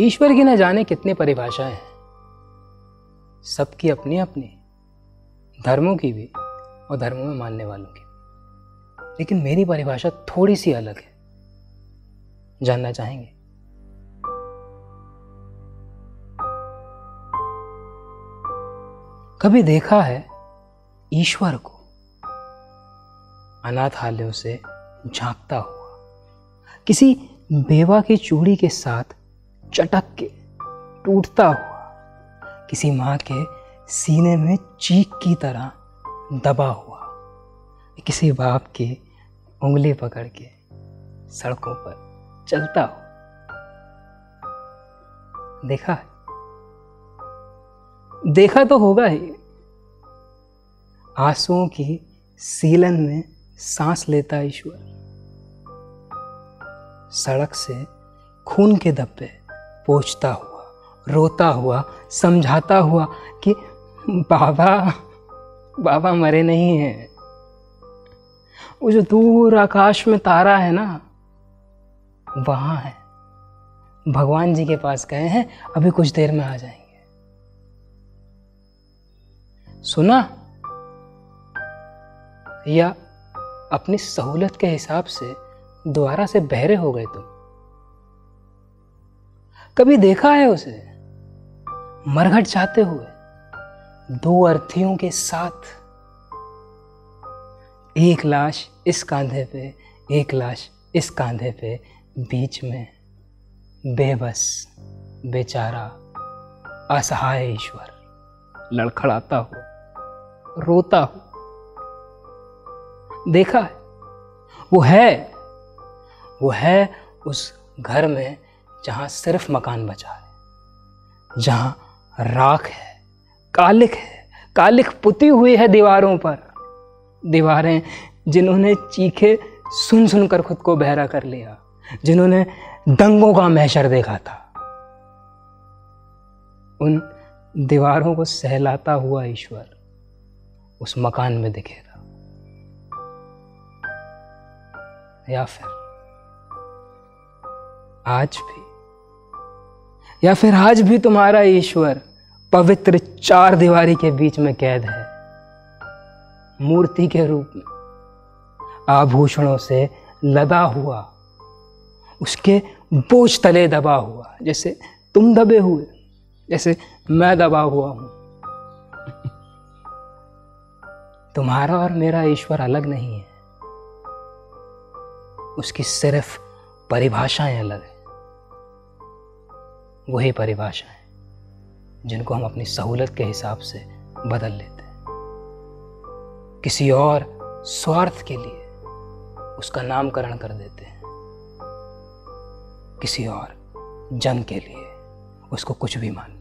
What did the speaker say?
ईश्वर की न जाने कितनी परिभाषाएँ हैं। सबकी अपनी अपनी, धर्मों की भी और धर्मों में मानने वालों की लेकिन मेरी परिभाषा थोड़ी सी अलग है। जानना चाहेंगे? कभी देखा है ईश्वर को अनाथालयों से झांकता हुआ? किसी बेवा की चूड़ी के साथ चटक के टूटता हुआ किसी माँ के सीने में चीख की तरह दबा हुआ किसी बाप की उंगली पकड़ के सड़कों पर चलता हो देखा है? देखा तो होगा ही। आंसुओं की सीलन में सांस लेता ईश्वर। सड़क से खून के धब्बे पोछता हुआ, रोता हुआ, समझाता हुआ कि बाबा बाबा मरे नहीं हैं। वो जो दूर आकाश में तारा है ना, वहाँ है। भगवान जी के पास गए हैं, अभी कुछ देर में आ जाएँगे। सुना? या अपनी सहूलत के हिसाब से दोबारा से बहरे हो गए तुम? कभी देखा है उसे? मरघट जाते हुए, दो अर्थियों के साथ। एक लाश इस कांधे पे, एक लाश इस कांधे पे, बीच में। बेबस, बेचारा, असहाय ईश्वर। लड़खड़ाता हो, रोता हो। देखा है, वो है वो है उस घर में जहाँ सिर्फ़ मकान बचा है, जहाँ राख है, कालिक है, कालिक पुती हुई है दीवारों पर। दीवारें जिन्होंने चीखे सुन सुनकर खुद को बहरा कर लिया, जिन्होंने दंगों का मैशर देखा था। उन दीवारों को सहलाता हुआ ईश्वर उस मकान में दिखेगा। या फिर आज भी या फिर आज भी तुम्हारा ईश्वर पवित्र चार दीवारी के बीच में कैद है। मूर्ति के रूप में, आभूषणों से लदा हुआ, उसके बोझ तले दबा हुआ, जैसे तुम दबे हुए, जैसे मैं दबा हुआ हूँ। तुम्हारा और मेरा ईश्वर अलग नहीं है। उसकी सिर्फ़ परिभाषाएँ अलग है। वही परिभाषाएँ जिनको हम अपनी सहूलत के हिसाब से बदल लेते हैं। किसी और स्वार्थ के लिए उसका नामकरण कर देते हैं। किसी और जन के लिए उसको कुछ भी मान